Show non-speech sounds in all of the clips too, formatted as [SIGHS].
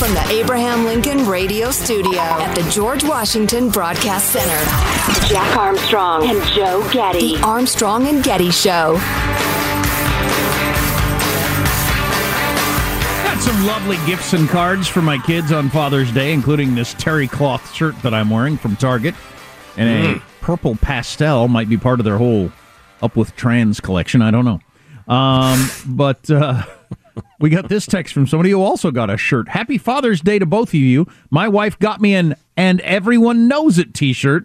From the Abraham Lincoln Radio Studio at the George Washington Broadcast Center, Jack Armstrong and Joe Getty. The Armstrong and Getty Show. Got some lovely gifts and cards for my kids on Father's Day, including this terry cloth shirt that I'm wearing from Target, and a Mm. purple pastel might be part of their whole Up with Trans collection. I don't know, um, [LAUGHS] but. Uh, We got this text from somebody who also got a shirt. Happy Father's Day to both of you. My wife got me an and everyone knows it t-shirt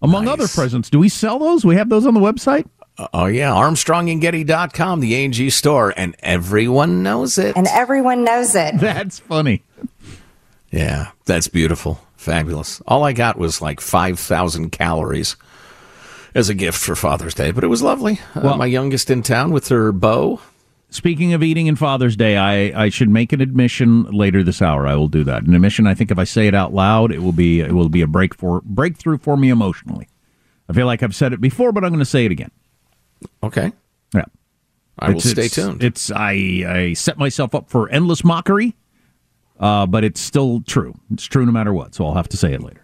among other presents. Do we sell those? We have those on the website? Oh, yeah. ArmstrongandGetty.com, the A&G store, and everyone knows it. And everyone knows it. [LAUGHS] That's funny. Yeah, that's beautiful. Fabulous. All I got was like 5,000 calories as a gift for Father's Day, but it was lovely. Uh, Well- my youngest in town with her bow. Speaking of eating and Father's Day, I, I should make an admission later this hour. I will do that. An admission. I think if I say it out loud, it will be it will be a break for breakthrough for me emotionally. I feel like I've said it before, but I'm going to say it again. Okay. Yeah. I will It's- stay it's- tuned. It's I I set myself up for endless mockery, uh, but it's still true. It's true no matter what. So I'll have to say it later.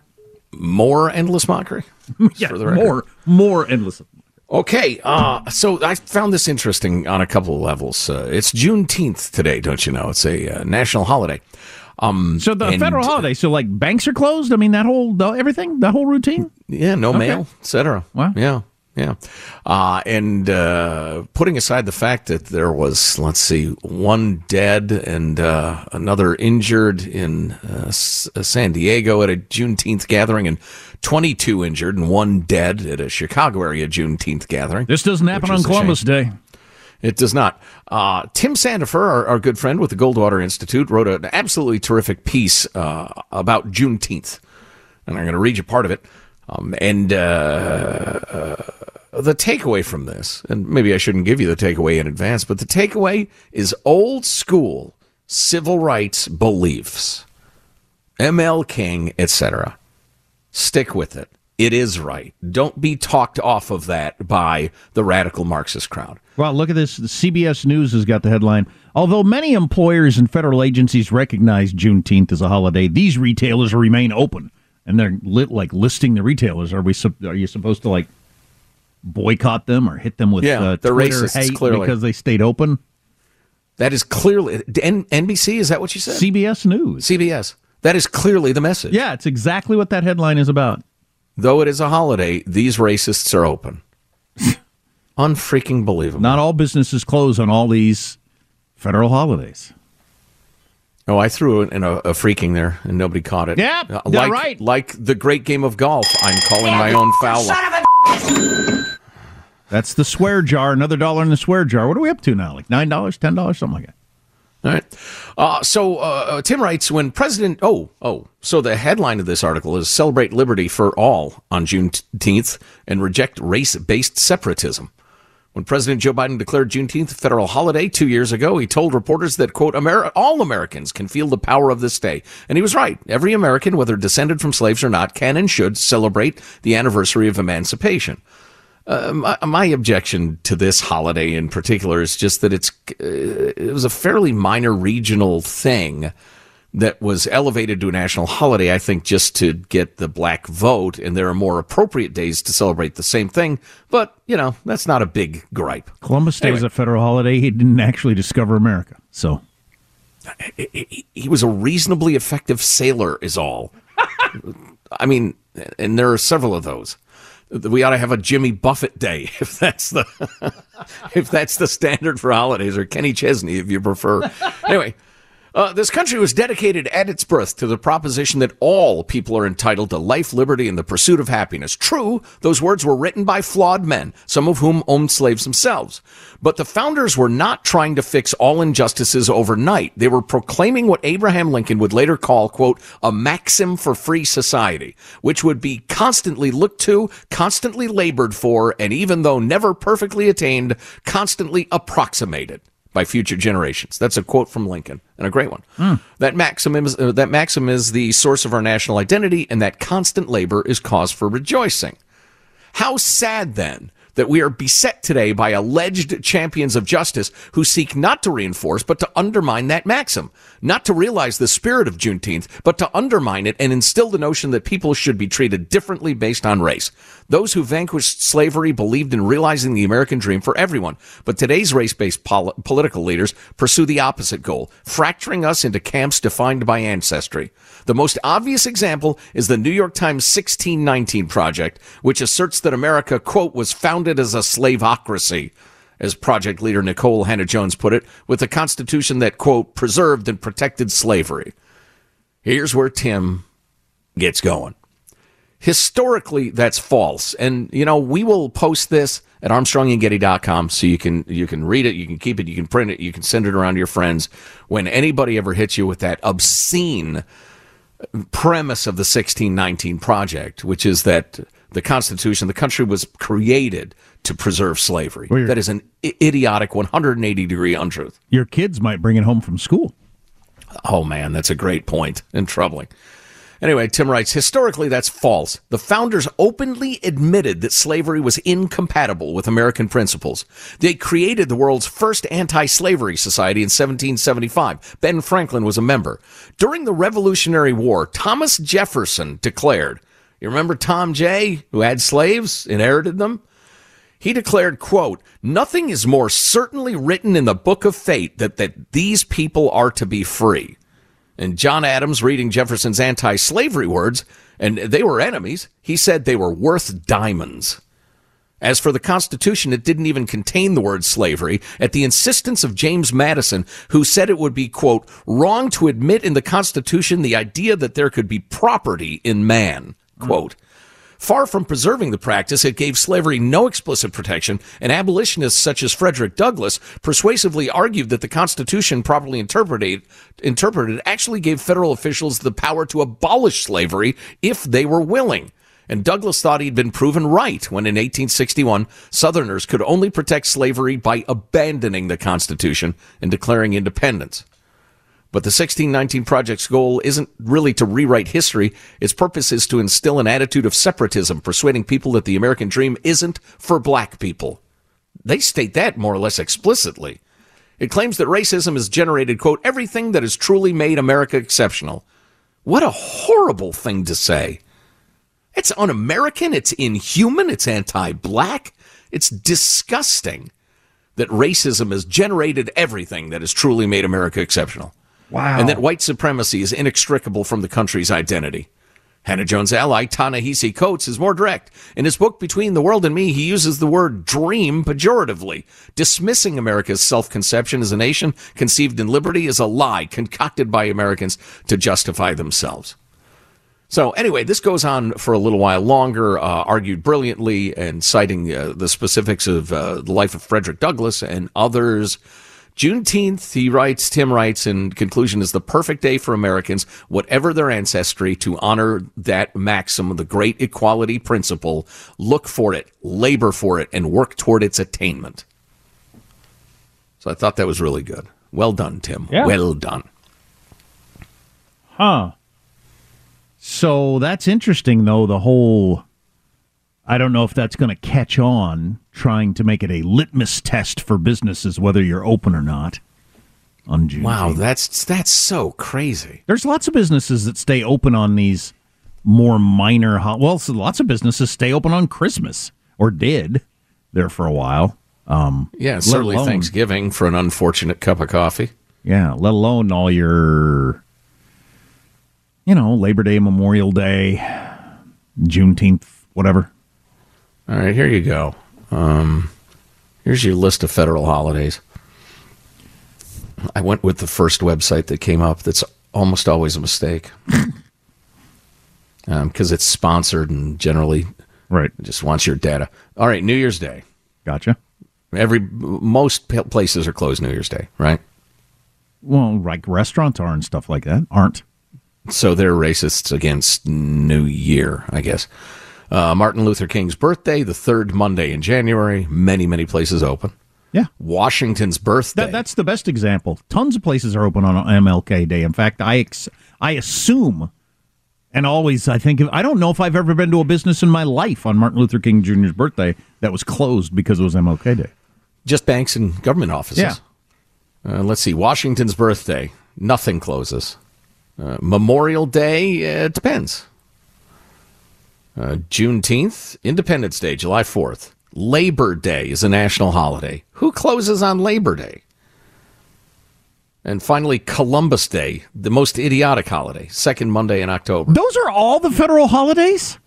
More endless mockery? [LAUGHS] yeah, for the more more endless. Okay, uh, so I found this interesting on a couple of levels. Uh, it's Juneteenth today, don't you know? It's a uh, national holiday. Um, So the and- federal holiday. So like banks are closed. I mean that whole the, everything that whole routine. Yeah, no Okay. mail, etc. Wow. Yeah, yeah. Uh, and uh, putting aside the fact that there was, let's see, one dead and uh, another injured in uh, S- uh, San Diego at a Juneteenth gathering, and 22 injured and one dead at a Chicago area Juneteenth gathering. This doesn't happen on Columbus. Day. It does not. Uh, Tim Sandefur, our, our good friend with the Goldwater Institute, wrote an absolutely terrific piece uh, about Juneteenth. And I'm going to read you part of it. Um, and uh, uh, the takeaway from this, and maybe I shouldn't give you the takeaway in advance, but the takeaway is old school civil rights beliefs. ML King, etc. Stick with it. It is right. Don't be talked off of that by the radical Marxist crowd. Well, look at this. The CBS News has got the headline. Although many employers and federal agencies recognize Juneteenth as a holiday, these retailers remain open, and they're lit, like listing the retailers. Are we? Are you supposed to like boycott them or hit them with Yeah, uh, Twitter racists, hate clearly. because they stayed open? That is clearly N- NBC. Is that what you said? CBS News. CBS. That is clearly the message. Yeah, it's exactly what that headline is about. though it is a holiday, these racists are open. [LAUGHS] Unfreaking believable. Not all businesses close on all these federal holidays. Oh, I threw in a, a freaking there, and nobody caught it. Yeah, Uh, like, right. Like the great game of golf, I'm calling my own foul. That's the swear jar. Another dollar in the swear jar. What are we up to now? Like nine dollars, ten dollars, something like that. All right. Uh, so uh, Tim writes when President. Oh, oh. So the headline of this article is "Celebrate Liberty for All on Juneteenth and Reject Race-Based Separatism." When President Joe Biden declared Juneteenth a federal holiday two years ago, he told reporters that, quote, all Americans can feel the power of this day. And he was right. Every American, whether descended from slaves or not, can and should celebrate the anniversary of emancipation. Uh, my, my objection to this holiday in particular is just that it's uh, it was a fairly minor regional thing that was elevated to a national holiday. I think just to get the black vote, and there are more appropriate days to celebrate the same thing. But you know that's not a big gripe. Columbus Day is Anyway. a federal holiday. He didn't actually discover America, so He, he was a reasonably effective sailor, is all. [LAUGHS] I mean, and there are several of those. We ought to have a Jimmy Buffett Day [LAUGHS] if that's the [LAUGHS] if that's the standard for holidays, or Kenny Chesney if you prefer. Anyway, uh, this country was dedicated at its birth to the proposition that all people are entitled to life, liberty, and the pursuit of happiness. True, those words were written by flawed men, some of whom owned slaves themselves. But the founders were not trying to fix all injustices overnight. They were proclaiming what Abraham Lincoln would later call, quote, a maxim for free society, which would be constantly looked to, constantly labored for, and even though never perfectly attained, constantly approximated by future generations. That's a quote from Lincoln, and a great one. That maxim is uh, that maxim is the source of our national identity, and that constant labor is cause for rejoicing. How sad then that we are beset today by alleged champions of justice who seek not to reinforce but to undermine that maxim, not to realize the spirit of Juneteenth, but to undermine it and instill the notion that people should be treated differently based on race. Those who vanquished slavery believed in realizing the American dream for everyone, but today's race-based pol- political leaders pursue the opposite goal, fracturing us into camps defined by ancestry. The most obvious example is the New York Times 1619 Project, which asserts that America, quote, was founded as a slavocracy, as project leader Nikole Hannah-Jones put it, with a constitution that, quote, preserved and protected slavery. Here's where Tim gets going. Historically, that's false. And, you know, we will post this at armstrongandgetty.com so you can you can read it, you can keep it, you can print it, you can send it around to your friends. When anybody ever hits you with that obscene premise of the 1619 project, which is that the Constitution, the country was created to preserve slavery. Well, that is an idiotic 180 degree untruth. your kids might bring it home from school. Oh man, that's a great point and troubling. Anyway, Tim writes, historically, that's false. The founders openly admitted that slavery was incompatible with American principles. They created the world's first anti-slavery society in 1775. Ben Franklin was a member. During the Revolutionary War, Thomas Jefferson declared, you remember Tom Jay, who had slaves, inherited them? He declared, quote, nothing is more certainly written in the book of fate that, that these people are to be free. And John Adams, reading Jefferson's anti slavery words, and they were enemies, he said they were worth diamonds. As for the Constitution, it didn't even contain the word slavery at the insistence of James Madison, who said it would be, quote, wrong to admit in the Constitution the idea that there could be property in man, Mm. quote. Far from preserving the practice, it gave slavery no explicit protection, and abolitionists such as Frederick Douglass persuasively argued that the Constitution, properly interpreted, actually gave federal officials the power to abolish slavery if they were willing. And Douglass thought he'd been proven right when in 1861, Southerners could only protect slavery by abandoning the Constitution and declaring independence. But the 1619 Project's goal isn't really to rewrite history. Its purpose is to instill an attitude of separatism, persuading people that the American dream isn't for black people. They state that more or less explicitly. It claims that racism has generated, quote, everything that has truly made America exceptional. What a horrible thing to say. It's un American, it's inhuman, it's anti black, it's disgusting that racism has generated everything that has truly made America exceptional. Wow. And that white supremacy is inextricable from the country's identity. Hannah Jones' ally, Ta-Nehisi Coates, is more direct. In his book, Between the World and Me, he uses the word dream pejoratively, dismissing America's self-conception as a nation conceived in liberty as a lie concocted by Americans to justify themselves. So anyway, this goes on for a little while longer, uh, argued brilliantly and citing uh, the specifics of uh, the life of Frederick Douglass and others. Juneteenth, he writes, Tim writes, in conclusion, is the perfect day for Americans, whatever their ancestry, to honor that maxim, the great equality principle, look for it, labor for it, and work toward its attainment. So I thought that was really good. Well done, Tim. Yeah. Well done. Huh. So that's interesting, though. The whole. I don't know if that's going to catch on, trying to make it a litmus test for businesses, whether you're open or not on June. Wow, that's that's so crazy. There's lots of businesses that stay open on these more minor. Ho- well, so lots of businesses stay open on Christmas or did there for a while. Um, Yeah, certainly alone- Thanksgiving for an unfortunate cup of coffee. Yeah, let alone all your, you know, Labor Day, Memorial Day, Juneteenth, whatever. All right, here you go. Um, here's your list of federal holidays. I went with the first website that came up. That's almost always a mistake because it's sponsored and generally Right. just wants your data. All right, New Year's Day. Gotcha. Every most places are closed New Year's Day, right? Well, like restaurants are and stuff like that aren't. So they're racists against New Year, I guess. Uh, Martin Luther King's birthday, the third Monday in January. Many, many places open. Yeah. Washington's birthday. That, that's the best example. Tons of places are open on MLK Day. In fact, I ex- I assume, and always I think I don't know if I've ever been to a business in my life on Martin Luther King Jr.'s birthday that was closed because it was MLK Day. just banks and government offices. Yeah. Uh, let's see. Washington's birthday. Nothing closes. Uh, Memorial Day. Uh, it depends. Uh, Juneteenth, Independence Day, July 4th. Labor Day is a national holiday. Who closes on Labor Day? And finally, Columbus Day, the most idiotic holiday, second Monday in October. Those are all the federal holidays.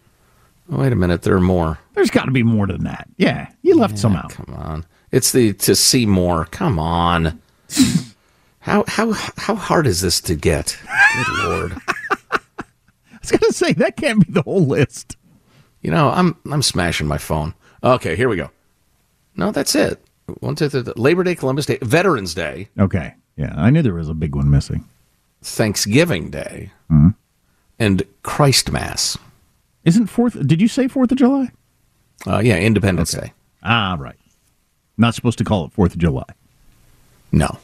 Oh, wait a minute, there are more. There's got to be more than that. Yeah, you left some out. Come on. It's the to see more. Come on. [LAUGHS] How how how hard is this to get? Good lord. [LAUGHS] I was going to say that can't be the whole list. You know, I'm I'm smashing my phone. Okay, here we go. No, that's it. One, two, three, Labor Day, Columbus Day, Veterans Day, Okay. Yeah, I knew there was a big one missing. Thanksgiving Day, and Christ Mass. Isn't Fourth? Did you say Fourth of July? Uh, yeah, Independence Day. Ah, right. Not supposed to call it Fourth of July. No,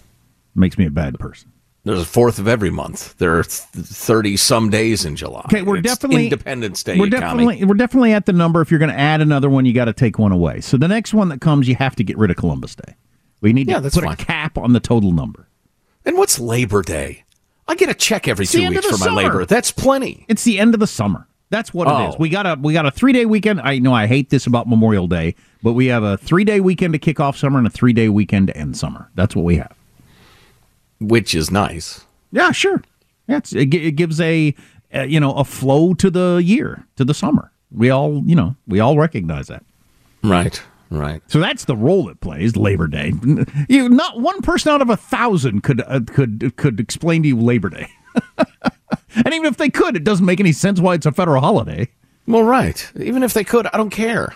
Makes me a bad person. There's a fourth of every month. There are thirty some days in July. Okay, we're It's definitely Independence Day. We're definitely commie. we're definitely at the number. If you're going to add another one, you got to take one away. So the next one that comes, you have to get rid of Columbus Day. We need Yeah, to put fine. a cap on the total number. And what's Labor Day? I get a check every It's two weeks for the my labor. That's plenty. It's the end of the summer. That's what it is. Oh. We got a we got a three day weekend. I know I hate this about Memorial Day, but we have a three day weekend to kick off summer and a three day weekend to end summer. That's what we have. Which is nice. Yeah, sure. Yeah, it, it gives a, uh you know a flow to the year to the summer. We all you know we all recognize that. Right, right. So that's the role it plays. Labor Day. You not one person out of a thousand could uh, could could explain to you Labor Day. [LAUGHS] and even if they could, it doesn't make any sense why it's a federal holiday. Well, right. Even if they could, I don't care.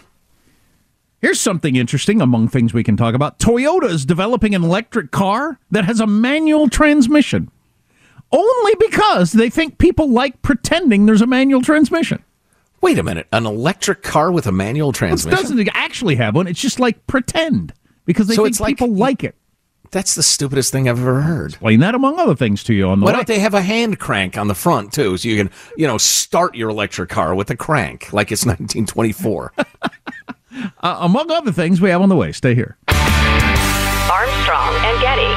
Here's something interesting among things we can talk about. Toyota is developing an electric car that has a manual transmission. Only because they think people like pretending there's a manual transmission. Wait a minute. An electric car with a manual transmission? It doesn't actually have one. It's just like pretend because they So think it's like- people like it. That's the stupidest thing I've ever heard. Explain that among other things to you on the Why way. don't they have a hand crank on the front too, so you can, you know, start your electric car with a crank like it's [LAUGHS] 1924? Uh, among other things we have on the way. Stay here. Armstrong and Getty.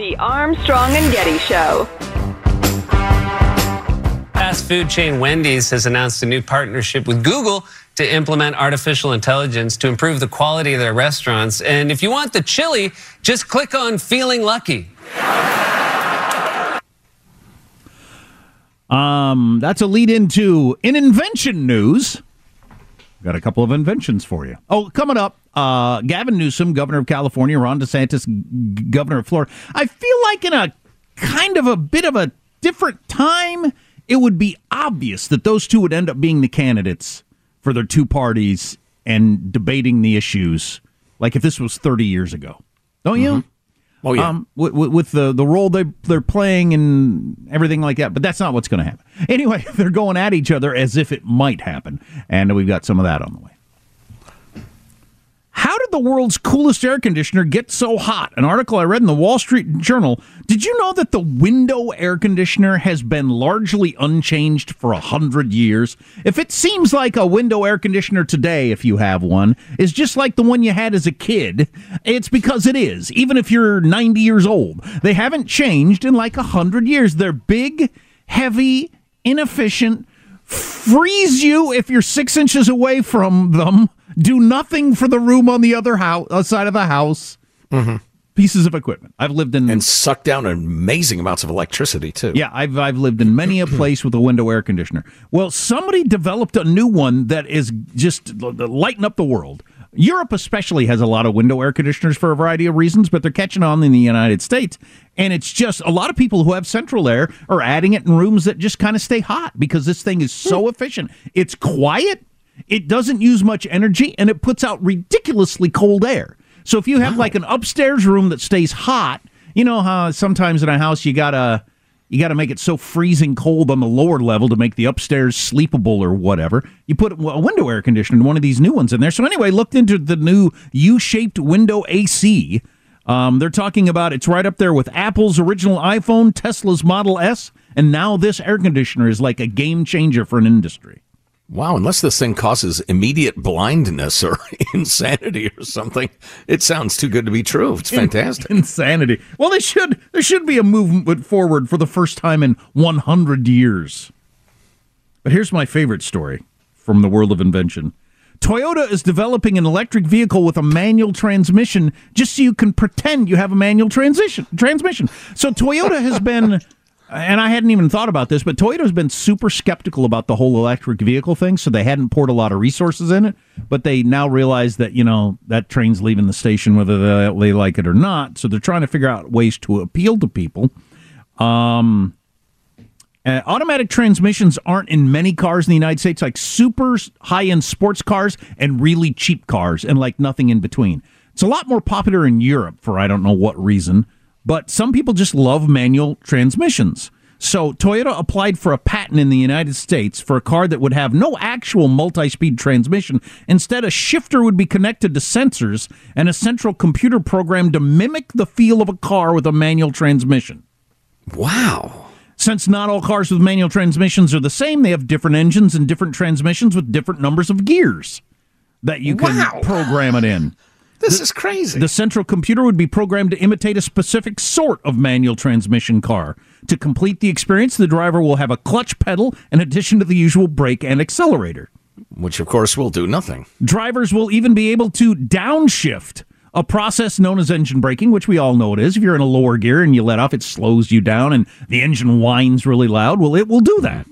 The Armstrong and Getty Show. Fast food chain Wendy's has announced a new partnership with Google to implement artificial intelligence to improve the quality of their restaurants. And if you want the chili, just click on Feeling Lucky. Um, that's a lead into in invention news. Got a couple of inventions for you. Oh, coming up, uh, Gavin Newsom, governor of California, Ron DeSantis, g- governor of Florida. I feel like in a kind of a bit of a different time, it would be obvious that those two would end up being the candidates for their two parties and debating the issues. Like if this was 30 years ago. Don't you? Oh yeah. um, with, with the the role they they're playing and everything like that. But that's not what's going to happen. Anyway, [LAUGHS] they're going at each other as if it might happen, and we've got some of that on the way. How did the world's coolest air conditioner get so hot? An article I read in the Wall Street Journal. Did you know that the window air conditioner has been largely unchanged for a hundred years? If it seems like a window air conditioner today, if you have one, is just like the one you had as a kid, it's because it is. Even if you're 90 years old, they haven't changed in like a hundred years. They're big, heavy, inefficient, freeze you if you're six inches away from them do nothing for the room on the other house uh, side of the house. Pieces of equipment. I've lived in and suck down amazing amounts of electricity too. yeah, I've I've lived in many a [CLEARS THROAT] place with a window air conditioner. Well, somebody developed a new one that is just lighting up the world. Europe especially has a lot of window air conditioners for a variety of reasons, but they're catching on in the United States. And it's just a lot of people who have central air are adding it in rooms that just kind of stay hot because this thing is so efficient. It's quiet, it doesn't use much energy, and it puts out ridiculously cold air. So if you have like an upstairs room that stays hot, you know how sometimes in a house you gotta you got to make it so freezing cold on the lower level to make the upstairs sleepable or whatever. You put a window air conditioner in one of these new ones in there. So anyway, looked into the new U-shaped window AC. Um, they're talking about it's right up there with Apple's original iPhone, Tesla's Model S, and now this air conditioner is like a game changer for an industry. Wow, unless this thing causes immediate blindness or [LAUGHS] insanity or something, it sounds too good to be true. It's fantastic. Insanity. Well, they should there should be a movement forward for the first time in 100 years. But here's my favorite story from the world of invention. Toyota is developing an electric vehicle with a manual transmission just so you can pretend you have a manual transition transmission. So Toyota has been [LAUGHS] and I hadn't even thought about this, but Toyota's been super skeptical about the whole electric vehicle thing, so they hadn't poured a lot of resources in it. But they now realize that you know that train's leaving the station whether they, like it or not. So they're trying to figure out ways to appeal to people. Um, uh, automatic transmissions aren't in many cars in the United States, like super high end sports cars and really cheap cars, and like nothing in between. It's a lot more popular in Europe for I don't know what reason, but some people just love manual transmissions. So Toyota applied for a patent in the United States for a car that would have no actual multi-speed transmission. Instead, a shifter would be connected to sensors and a central computer program to mimic the feel of a car with a manual transmission. Wow. Since not all cars with manual transmissions are the same, they have different engines and different transmissions with different numbers of gears that you can Wow. program it in. This is crazy. The central computer would be programmed to imitate a specific sort of manual transmission car. To complete the experience, the driver will have a clutch pedal in addition to the usual brake and accelerator. Which, of course, will do nothing. Drivers will even be able to downshift, a process known as engine braking, which we all know it is. If you're in a lower gear and you let off, it slows you down and the engine whines really loud. Well, it will do that.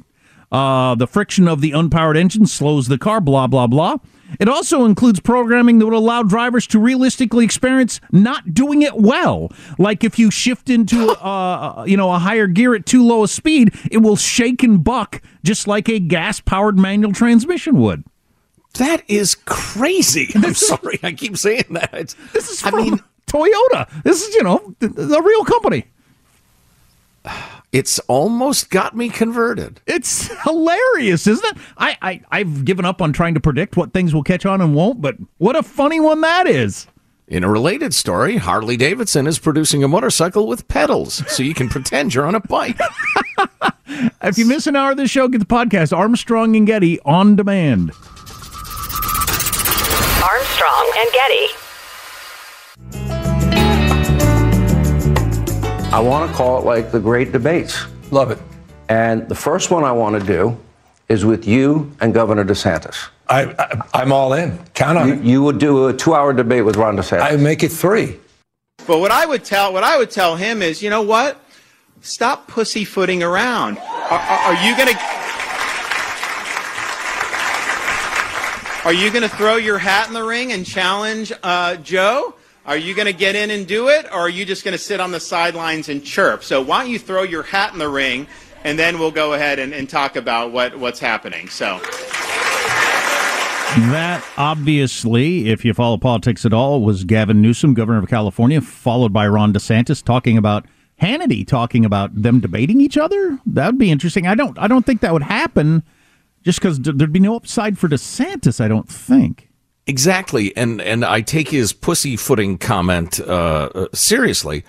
Uh, the friction of the unpowered engine slows the car, blah, blah, blah. It also includes programming that would allow drivers to realistically experience not doing it well. Like if you shift into [LAUGHS] uh, you know a higher gear at too low a speed, it will shake and buck just like a gas-powered manual transmission would. That is crazy. [LAUGHS] I'm sorry, I keep saying that. It's- This is I mean, Toyota. This is you know the real company. It's almost got me converted. It's [LAUGHS] hilarious, isn't it? I, I I've given up on trying to predict what things will catch on and won't, but what a funny one that is. In a related story, Harley Davidson is producing a motorcycle with pedals, so you can pretend you're on a bike. [LAUGHS] If you miss an hour of this show, get the podcast Armstrong and Getty on demand. Armstrong and Getty. I want to call it like the great debates. Love it. And the first one I want to do is with you and Governor DeSantis. I, I, I'm all in. Count on You, it. you would do a two-hour debate with Ron DeSantis. I make it three. But what I would tell what I would tell him is, you know what? Stop pussyfooting around. Are, are, are you gonna Are you gonna throw your hat in the ring and challenge uh, Joe? Are you gonna get in and do it, or are you just gonna sit on the sidelines and chirp? So why don't you throw your hat in the ring, and then we'll go ahead and, and talk about what, what's happening. So. That obviously, if you follow politics at all, was Gavin Newsom, governor of California, followed by Ron DeSantis talking about Hannity talking about them debating each other. That would be interesting. I don't I don't think that would happen just because there'd be no upside for DeSantis, I don't think. Exactly, and and I take his pussyfooting comment uh, uh, seriously.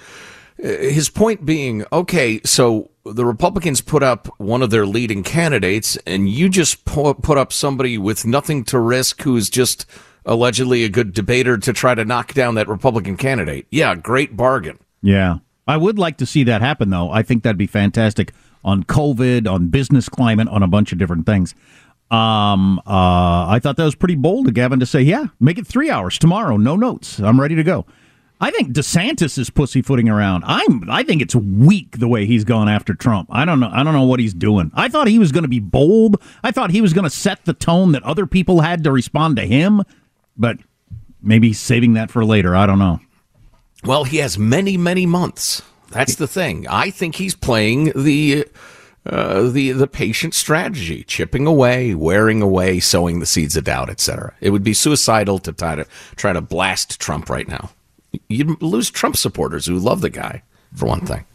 Uh, His point being, okay, so the Republicans put up one of their leading candidates, and you just pu- put up somebody with nothing to risk, who's just allegedly a good debater to try to knock down that Republican candidate. Yeah, great bargain. Yeah. I would like to see that happen, though. I think that'd be fantastic on COVID, on business climate, on a bunch of different things. Um, uh, I thought that was pretty bold of Gavin to say, yeah, make it three hours tomorrow, no notes. I'm ready to go. I think DeSantis is pussyfooting around. I'm. I think it's weak the way he's gone after Trump. I don't know. I don't know what he's doing. I thought he was going to be bold. I thought he was going to set the tone that other people had to respond to him. But maybe saving that for later. I don't know. Well, he has many, many months. That's the thing. I think he's playing the uh, the the patient strategy, chipping away, wearing away, sowing the seeds of doubt, etc. It would be suicidal to try to try to blast Trump right now. You'd lose Trump supporters who love the guy, for one thing.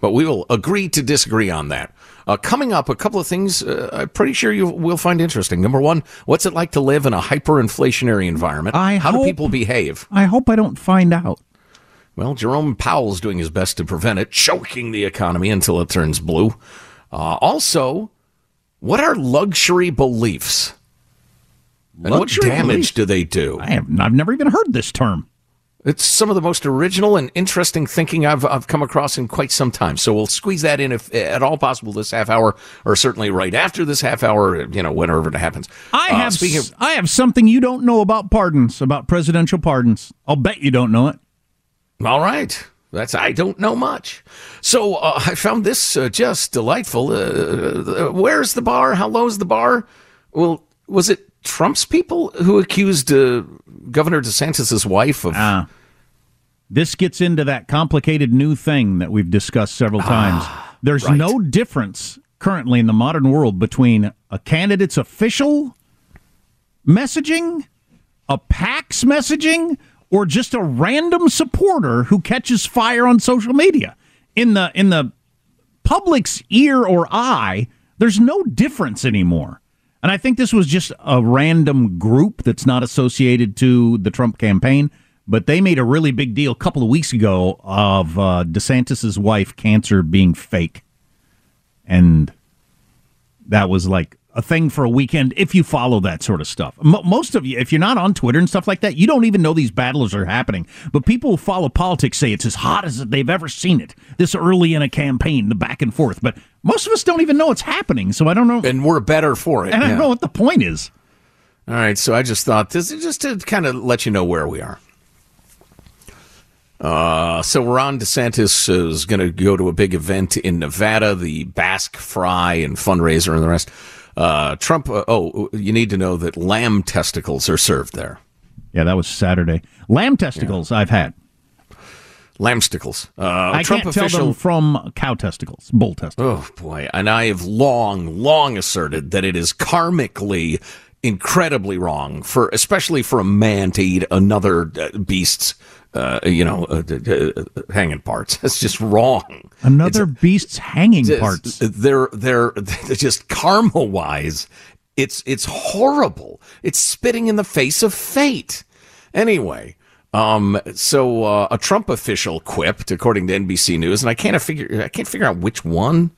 But we will agree to disagree on that. Uh, coming up, a couple of things uh, I'm pretty sure you will find interesting. Number one, what's it like to live in a hyperinflationary environment? I How do people behave? I hope I don't find out. Well, Jerome Powell's doing his best to prevent it, choking the economy until it turns blue. Uh, also, what are luxury beliefs? And Luxury what damage beliefs? do they do? I have, I've never even heard this term. It's some of the most original and interesting thinking I've, I've come across in quite some time. So we'll squeeze that in if at all possible this half hour, or certainly right after this half hour, you know, whenever it happens. I Uh, have s- I have something you don't know about pardons, about presidential pardons. I'll bet you don't know it. All right. That's I don't know much. So uh, I found this uh, just delightful. Uh, uh, where's the bar? How low's the bar? Well, was it Trump's people who accused uh, Governor DeSantis's wife of? Ah. This gets into that complicated new thing that we've discussed several times. There's right. no difference currently in the modern world between a candidate's official messaging, a PAC's messaging, or just a random supporter who catches fire on social media. In the in the public's ear or eye, there's no difference anymore. And I think this was just a random group that's not associated to the Trump campaign, but they made a really big deal a couple of weeks ago of uh, DeSantis's wife cancer being fake, and that was like a thing for a weekend. If you follow that sort of stuff, Mo most of you, if you're not on Twitter and stuff like that, you don't even know these battles are happening. But people who follow politics say it's as hot as they've ever seen it this early in a campaign, the back and forth. But most of us don't even know it's happening, so I don't know. and we're better for it. And I don't know what the point is. All right, so I just thought this is just to kind of let you know where we are. Uh, so Ron DeSantis is going to go to a big event in Nevada, the Basque Fry and fundraiser and the rest. Uh, Trump. Uh, oh, you need to know that lamb testicles are served there. Yeah, that was Saturday. Lamb testicles I've had. Lamb testicles. Uh, I Trump can't tell official. them from cow testicles, bull testicles. Oh boy, and I have long, long asserted that it is karmically incredibly wrong for, especially for a man to eat another uh, beast's, uh, you know, uh, uh, hanging parts. [LAUGHS] That's just wrong. Another beast's hanging It's- parts. They're they're, [LAUGHS] they're just karma wise. It's it's horrible. It's spitting in the face of fate. Anyway, um, so uh, a Trump official quipped, according to NBC News, and I can't figure I can't figure out which one.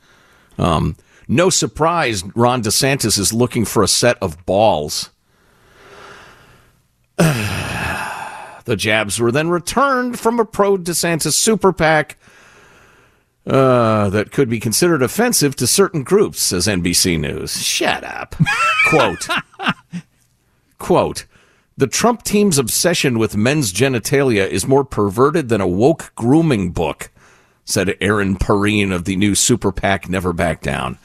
Um, no surprise, Ron DeSantis is looking for a set of balls. [SIGHS] [SIGHS] the jabs were then returned from a pro DeSantis super PAC uh, that could be considered offensive to certain groups, says NBC News. Shut up. [LAUGHS] Quote. Quote. The Trump team's obsession with men's genitalia is more perverted than a woke grooming book, said Erin Perrine of the new super PAC Never Back Down.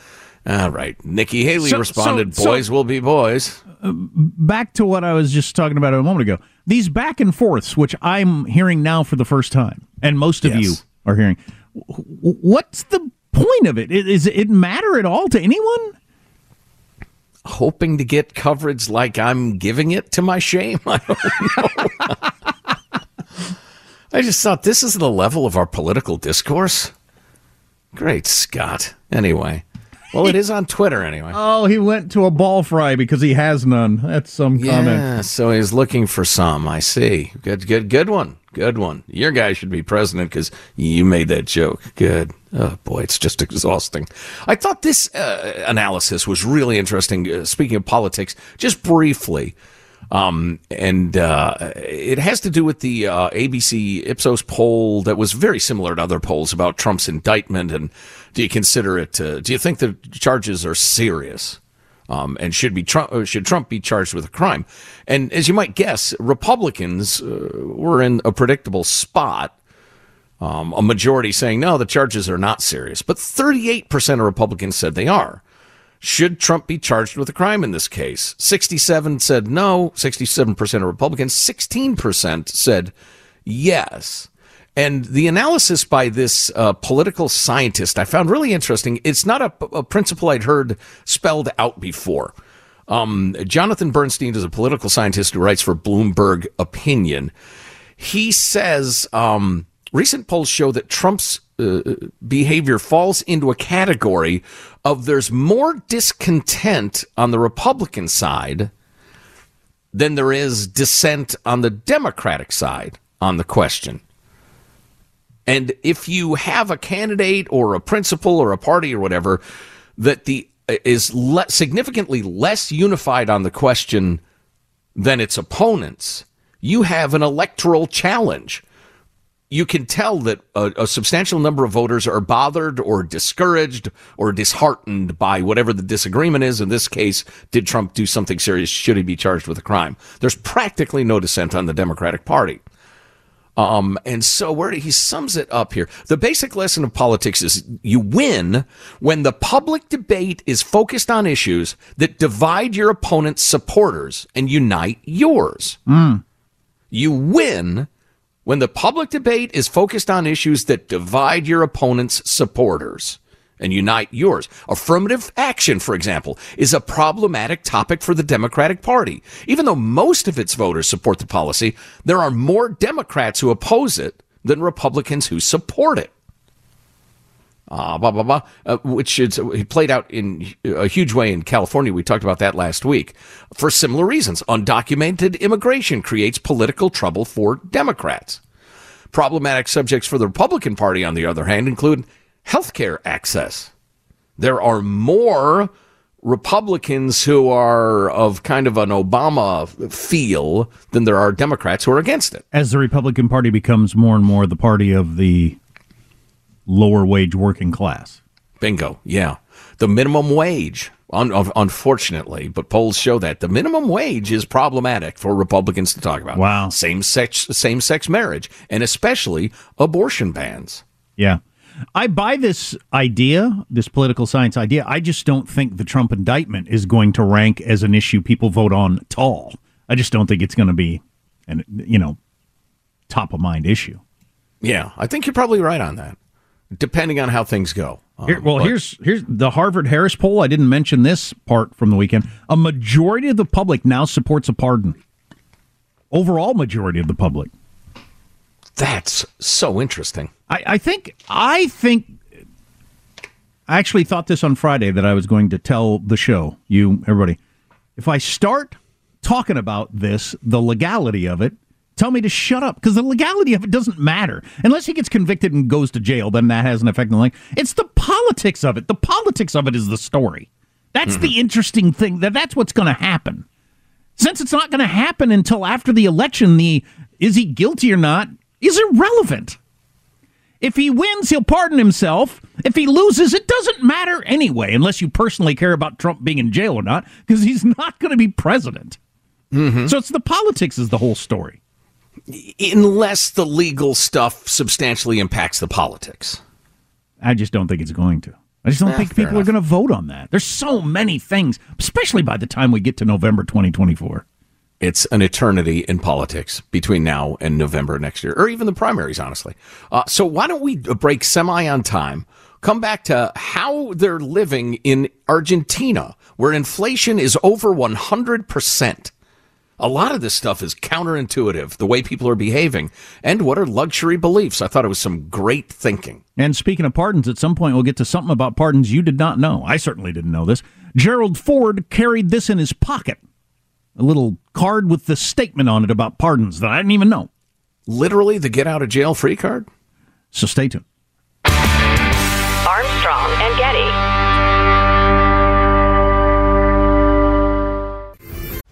All right. Nikki Haley So- responded, so- so- boys will be boys. Back to what I was just talking about a moment ago. These back and forths, which I'm hearing now for the first time, and most of Yes. you are hearing. What's the point of it? Is it matter at all to anyone? Hoping to get coverage like I'm giving it to my shame. [LAUGHS] I don't know. [LAUGHS] I just thought this is the level of our political discourse. Great Scott. Anyway. Well, it is on Twitter anyway. Oh, he went to a ball fry because he has none. That's some comment. Yeah, so he's looking for some. I see. Good, good, good one. Good one. Your guy should be president because you made that joke. Good. Oh boy, it's just exhausting. I thought this uh, analysis was really interesting. Uh, speaking of politics, just briefly, um, and uh, it has to do with the uh, ABC Ipsos poll that was very similar to other polls about Trump's indictment. And do you consider it? Uh, do you think the charges are serious? Um, and should be Trump, should Trump be charged with a crime? And as you might guess, Republicans uh, were in a predictable spot. Um, a majority saying no, the charges are not serious, but 38% of Republicans said they are. Should Trump be charged with a crime in this case? 67 said no, 67% of Republicans, 16% said yes. And the analysis by this uh, political scientist I found really interesting. It's not a, a principle I'd heard spelled out before. Um, Jonathan Bernstein is a political scientist who writes for Bloomberg Opinion. He says um, recent polls show that Trump's uh, behavior falls into a category of there's more discontent on the Republican side than there is dissent on the Democratic side on the question. And if you have a candidate or a principal or a party or whatever that the is le- significantly less unified on the question than its opponents, you have an electoral challenge. You can tell that a, a, substantial number of voters are bothered or discouraged or disheartened by whatever the disagreement is. In this case, did Trump do something serious? Should he be charged with a crime? There's practically no dissent on the Democratic Party. Um, and so where he sums it up here, the basic lesson of politics is you win when the public debate is focused on issues that divide your opponent's supporters and unite yours. Mm. You win when the public debate is focused on issues that divide your opponent's supporters and unite yours. Affirmative action, for example, is a problematic topic for the Democratic Party. Even though most of its voters support the policy, there are more Democrats who oppose it than Republicans who support it. Uh, blah, blah, blah, uh, which is played out in a huge way in California. We talked about that last week for similar reasons. Undocumented immigration creates political trouble for Democrats. Problematic subjects for the Republican Party, on the other hand, include healthcare access. There are more Republicans who are of kind of an Obama feel than there are Democrats who are against it. As the Republican Party becomes more and more the party of the lower wage working class. Bingo. Yeah. The minimum wage, un- unfortunately, but polls show that the minimum wage is problematic for Republicans to talk about. Wow. Same sex, same sex marriage, and especially abortion bans. Yeah. I buy this idea, this political science idea. I just don't think the Trump indictment is going to rank as an issue people vote on at all. I just don't think it's going to be an you know top of mind issue. Yeah, I think you're probably right on that. Depending on how things go. Um, Here, well, but, here's here's the Harvard Harris poll. I didn't mention this part from the weekend. A majority of the public now supports a pardon. Overall, majority of the public. That's so interesting. I, I think I think I actually thought this on Friday that I was going to tell the show, you everybody, if I start talking about this, the legality of it, tell me to shut up because the legality of it doesn't matter unless he gets convicted and goes to jail. Then that has an effect on the like. It's the politics of it. The politics of it is the story. That's mm-hmm. the interesting thing. That that's what's going to happen. Since it's not going to happen until after the election, the is he guilty or not is irrelevant. If he wins, he'll pardon himself. If he loses, it doesn't matter anyway, unless you personally care about Trump being in jail or not, because he's not going to be president. Mm-hmm. So it's the politics is the whole story. Unless the legal stuff substantially impacts the politics. I just don't think it's going to. I just don't think people enough. are going to vote on that. There's so many things, especially by the time we get to November 2024. It's an eternity in politics between now and November next year, or even the primaries, honestly. Uh, so why don't we break semi on time? Come back to how they're living in Argentina, where inflation is over 100%. A lot of this stuff is counterintuitive, the way people are behaving, and what are luxury beliefs. I thought it was some great thinking. And speaking of pardons, at some point we'll get to something about pardons you did not know. I certainly didn't know this. Gerald Ford carried this in his pocket a little card with the statement on it about pardons that I didn't even know. Literally the get out of jail free card? So stay tuned.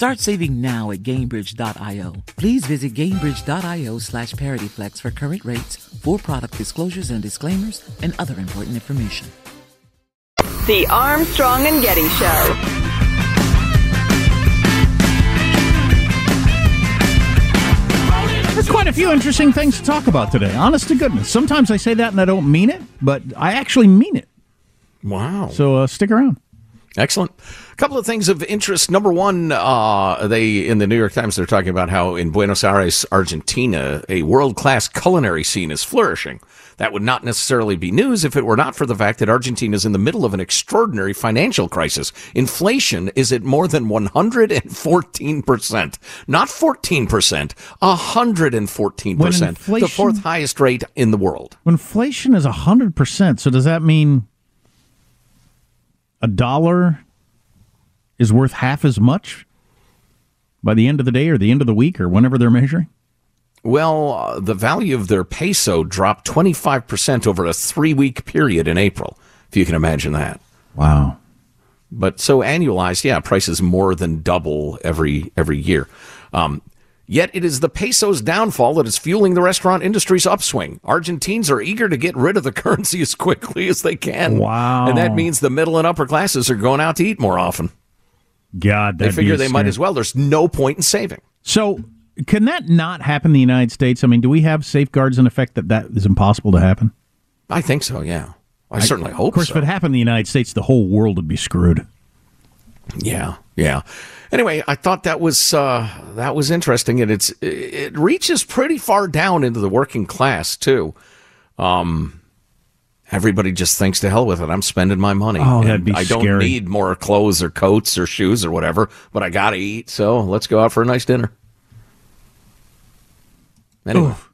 Start saving now at Gainbridge.io. Please visit Gainbridge.io slash ParityFlex for current rates, for product disclosures and disclaimers, and other important information. The Armstrong and Getty Show. There's quite a few interesting things to talk about today. Honest to goodness. Sometimes I say that and I don't mean it, but I actually mean it. Wow. So uh, stick around. Excellent. A couple of things of interest. Number one, uh, they in the New York Times they're talking about how in Buenos Aires, Argentina, a world class culinary scene is flourishing. That would not necessarily be news if it were not for the fact that Argentina is in the middle of an extraordinary financial crisis. Inflation is at more than 114%. Not 14%, 114%. the fourth highest rate in the world. When inflation is 100%, so does that mean a dollar is worth half as much by the end of the day or the end of the week or whenever they're measuring? Well, uh, the value of their peso dropped 25% over a three week period in April, if you can imagine that. Wow. But so annualized, yeah, prices more than double every every year. Um, yet it is the peso's downfall that is fueling the restaurant industry's upswing. Argentines are eager to get rid of the [LAUGHS] currency as quickly as they can. Wow. And that means the middle and upper classes are going out to eat more often. God, they figure they might as well. There's no point in saving. So can that not happen in the United States? I mean, do we have safeguards in effect that that is impossible to happen? I think so. Yeah, I, I certainly hope. So. Of course, so. if it happened in the United States, the whole world would be screwed. Yeah, yeah. Anyway, I thought that was uh, that was interesting, and it's it reaches pretty far down into the working class too. Um, everybody just thinks to hell with it. I'm spending my money. Oh, that'd be I don't scary. need more clothes or coats or shoes or whatever, but I got to eat. So let's go out for a nice dinner. Anyway. Oof.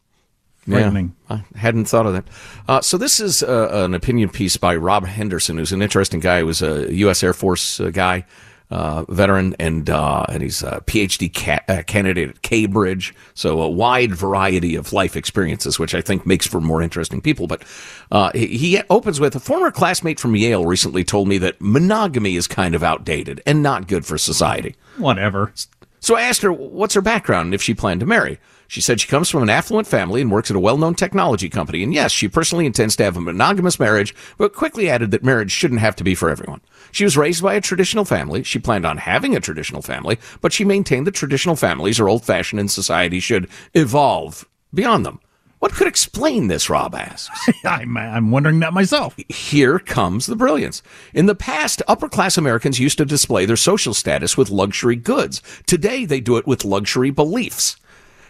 Frightening. Yeah, I hadn't thought of that. Uh, so this is uh, an opinion piece by Rob Henderson, who's an interesting guy. He was a U.S. Air Force uh, guy, uh, veteran, and uh, and he's a PhD ca- uh, candidate at Cambridge. So a wide variety of life experiences, which I think makes for more interesting people. But uh, he, he opens with a former classmate from Yale recently told me that monogamy is kind of outdated and not good for society. Whatever. So I asked her what's her background and if she planned to marry. She said she comes from an affluent family and works at a well-known technology company. And yes, she personally intends to have a monogamous marriage, but quickly added that marriage shouldn't have to be for everyone. She was raised by a traditional family. She planned on having a traditional family, but she maintained that traditional families are old-fashioned and society should evolve beyond them. What could explain this, Rob asks. [LAUGHS] I'm, I'm wondering that myself. Here comes the brilliance. In the past, upper class Americans used to display their social status with luxury goods. Today, they do it with luxury beliefs.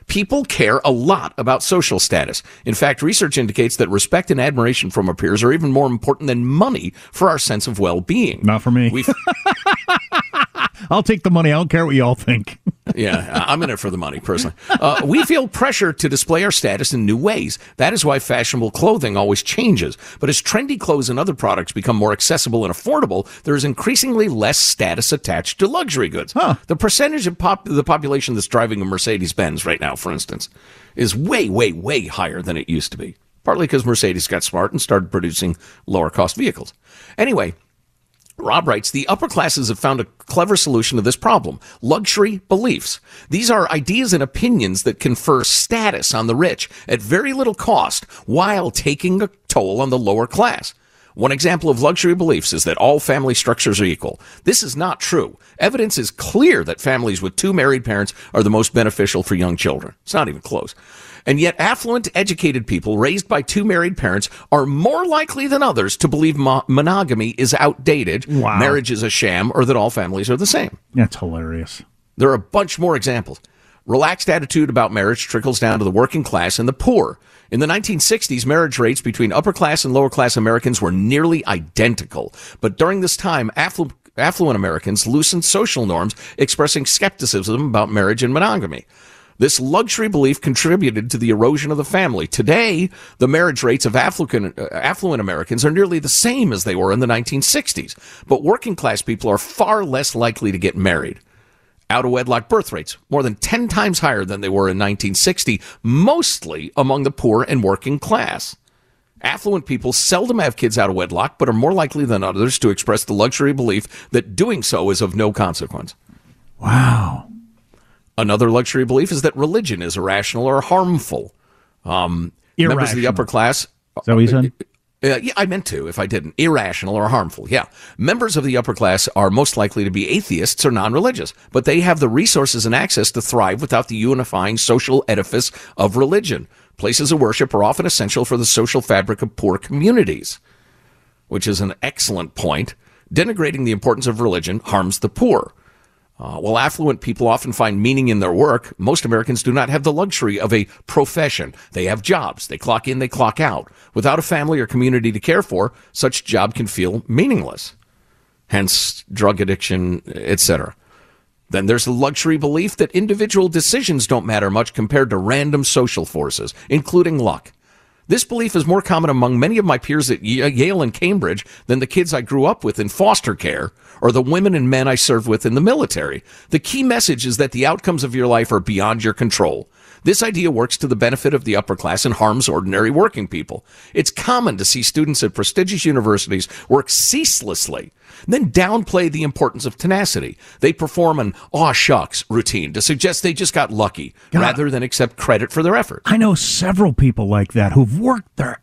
People care a lot about social status. In fact, research indicates that respect and admiration from our peers are even more important than money for our sense of well-being. Not for me. [LAUGHS] I'll take the money. I don't care what you all think. Yeah, I'm in it for the money, personally. Uh, we feel pressure to display our status in new ways. That is why fashionable clothing always changes. But as trendy clothes and other products become more accessible and affordable, there is increasingly less status attached to luxury goods. The percentage of pop- the population that's driving a Mercedes Benz right now, for instance, is way, way, way higher than it used to be. Partly because Mercedes got smart and started producing lower cost vehicles. Anyway, Rob writes The upper classes have found a clever solution to this problem luxury beliefs. These are ideas and opinions that confer status on the rich at very little cost while taking a toll on the lower class. One example of luxury beliefs is that all family structures are equal. This is not true. Evidence is clear that families with two married parents are the most beneficial for young children. It's not even close. And yet, affluent, educated people raised by two married parents are more likely than others to believe mo- monogamy is outdated, Wow. marriage is a sham, or that all families are the same. That's hilarious. There are a bunch more examples. Relaxed attitude about marriage trickles down to the working class and the poor. In the 1960s, marriage rates between upper class and lower class Americans were nearly identical. But during this time, afflu- affluent Americans loosened social norms, expressing skepticism about marriage and monogamy. This luxury belief contributed to the erosion of the family. Today, the marriage rates of affluent, uh, affluent Americans are nearly the same as they were in the 1960s. But working class people are far less likely to get married. Out of wedlock birth rates, more than 10 times higher than they were in 1960, mostly among the poor and working class. Affluent people seldom have kids out of wedlock, but are more likely than others to express the luxury belief that doing so is of no consequence. Wow. Another luxury belief is that religion is irrational or harmful. Um, members of the upper class. Is that what you said? Uh, yeah, I meant to if I didn't. Irrational or harmful. Yeah. Members of the upper class are most likely to be atheists or non religious, but they have the resources and access to thrive without the unifying social edifice of religion. Places of worship are often essential for the social fabric of poor communities, which is an excellent point. Denigrating the importance of religion harms the poor. Uh, while affluent people often find meaning in their work, most Americans do not have the luxury of a profession. They have jobs. They clock in, they clock out. Without a family or community to care for, such job can feel meaningless. Hence, drug addiction, etc. Then there's the luxury belief that individual decisions don't matter much compared to random social forces, including luck. This belief is more common among many of my peers at Yale and Cambridge than the kids I grew up with in foster care or the women and men I served with in the military. The key message is that the outcomes of your life are beyond your control. This idea works to the benefit of the upper class and harms ordinary working people. It's common to see students at prestigious universities work ceaselessly, then downplay the importance of tenacity. They perform an aw shucks routine to suggest they just got lucky rather than accept credit for their effort. I know several people like that who've worked their,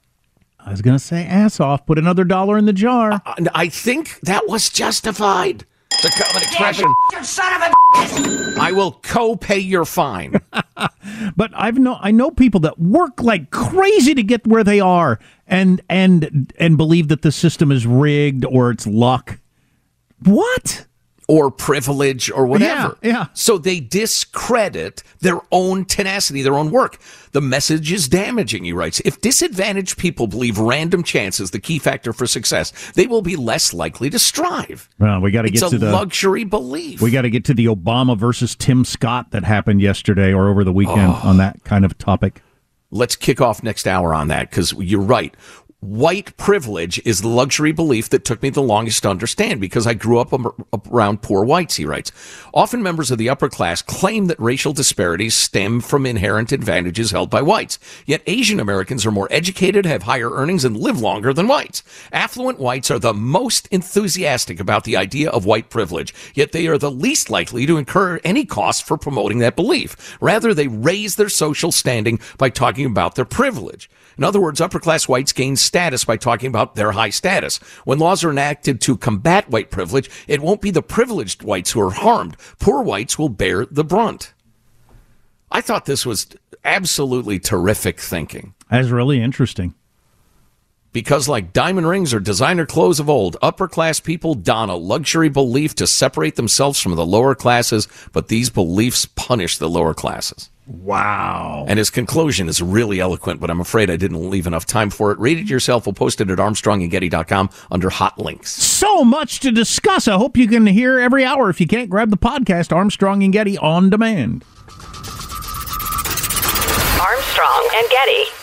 I was going to say ass off, put another dollar in the jar. And I think that was justified. It's a common expression. son of a I will co-pay your fine. [LAUGHS] but I've know I know people that work like crazy to get where they are and and and believe that the system is rigged or it's luck. What? Or privilege or whatever. Yeah, yeah. So they discredit their own tenacity, their own work. The message is damaging, he writes. If disadvantaged people believe random chance is the key factor for success, they will be less likely to strive. Well, we got to get to the luxury belief. We got to get to the Obama versus Tim Scott that happened yesterday or over the weekend Oh. on that kind of topic. Let's kick off next hour on that because you're right. White privilege is the luxury belief that took me the longest to understand because I grew up around poor whites, he writes. Often members of the upper class claim that racial disparities stem from inherent advantages held by whites. Yet Asian Americans are more educated, have higher earnings, and live longer than whites. Affluent whites are the most enthusiastic about the idea of white privilege, yet they are the least likely to incur any cost for promoting that belief. Rather, they raise their social standing by talking about their privilege. In other words, upper class whites gain status by talking about their high status. When laws are enacted to combat white privilege, it won't be the privileged whites who are harmed. Poor whites will bear the brunt. I thought this was absolutely terrific thinking. That's really interesting. Because, like diamond rings or designer clothes of old, upper class people don a luxury belief to separate themselves from the lower classes, but these beliefs punish the lower classes. Wow. And his conclusion is really eloquent, but I'm afraid I didn't leave enough time for it. Read it yourself. We'll post it at armstrongandgetty.com under hot links. So much to discuss. I hope you can hear every hour. If you can't grab the podcast, Armstrong and Getty on demand. Armstrong and Getty.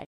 right